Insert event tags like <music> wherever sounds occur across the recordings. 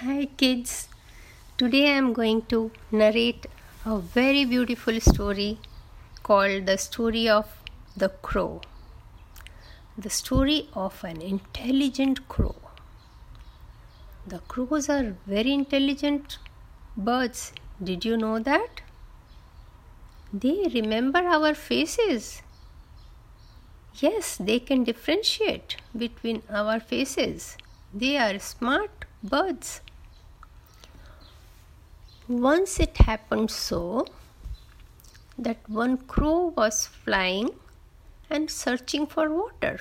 Hi kids. Today I am going to narrate a very beautiful story called The Story of the Crow. The story of an intelligent crow. The crows are very intelligent birds. Did you know that? They remember our faces. Yes, they can differentiate between our faces. They are smart birds. Once it happened so that one crow was flying and searching for water.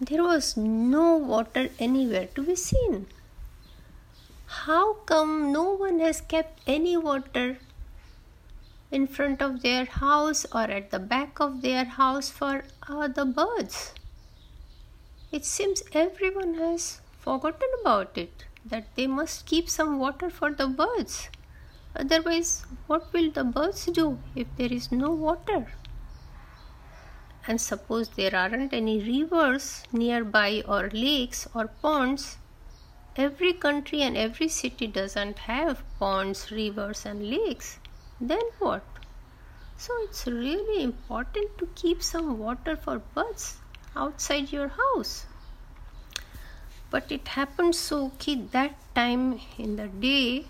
There was no water anywhere to be seen. How come no one has kept any water in front of their house or at the back of their house for other birds? It seems everyone has forgotten about it that they must keep some water for the birds. Otherwise, what will the birds do if there is no water? And suppose there aren't any rivers nearby, or lakes, or ponds. Every country and every city doesn't have ponds, rivers, and lakes. Then what? So it's really important to keep some water for birds outside your house. But it happened so that that time in the day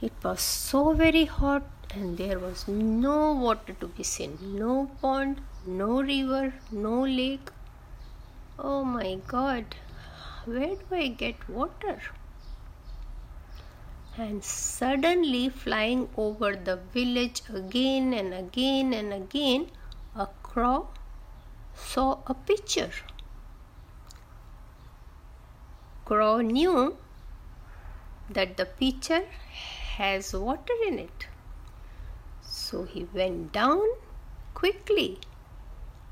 it was so very hot and there was no water to be seen no pond, no river, no lake. Oh my god, where do I get water? And suddenly, flying over the village again and again and again, a crow saw a pitcher. Crow knew that the pitcher has water in it. So he went down quickly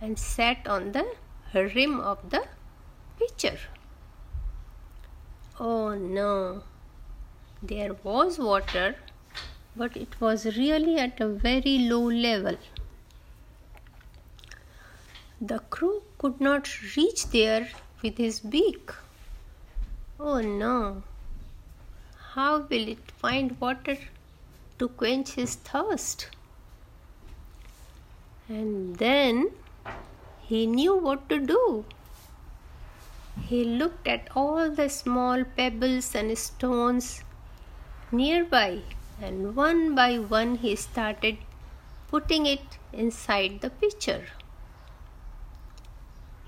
and sat on the rim of the pitcher. Oh no, there was water, but it was really at a very low level. The crow could not reach there with his beak. Oh no! How will it find water to quench his thirst? And then he knew what to do. He looked at all the small pebbles and stones nearby, and one by one he started putting it inside the pitcher.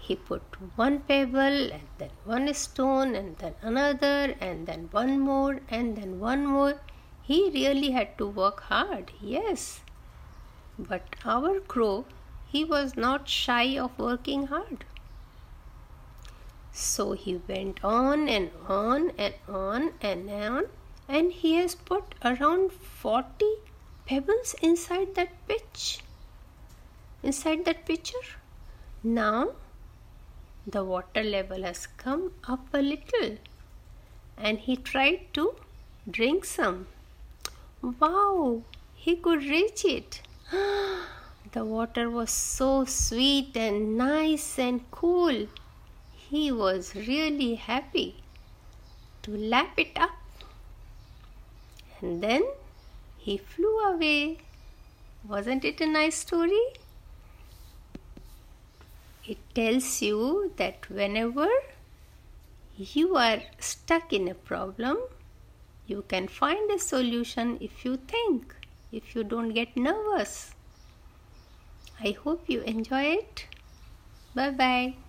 He put one pebble and then one stone and then another and then one more and then one more. He really had to work hard, yes. But our crow, he was not shy of working hard. So he went on and on and on and on, and he has put around 40 pebbles inside that pitch. Inside that pitcher. Now the water level has come up a little and he tried to drink some. Wow, he could reach it. <gasps> the water was so sweet and nice and cool. He was really happy to lap it up. And then he flew away. Wasn't it a nice story? Tells you that whenever you are stuck in a problem, you can find a solution if you think, if you don't get nervous. I hope you enjoy it. Bye bye.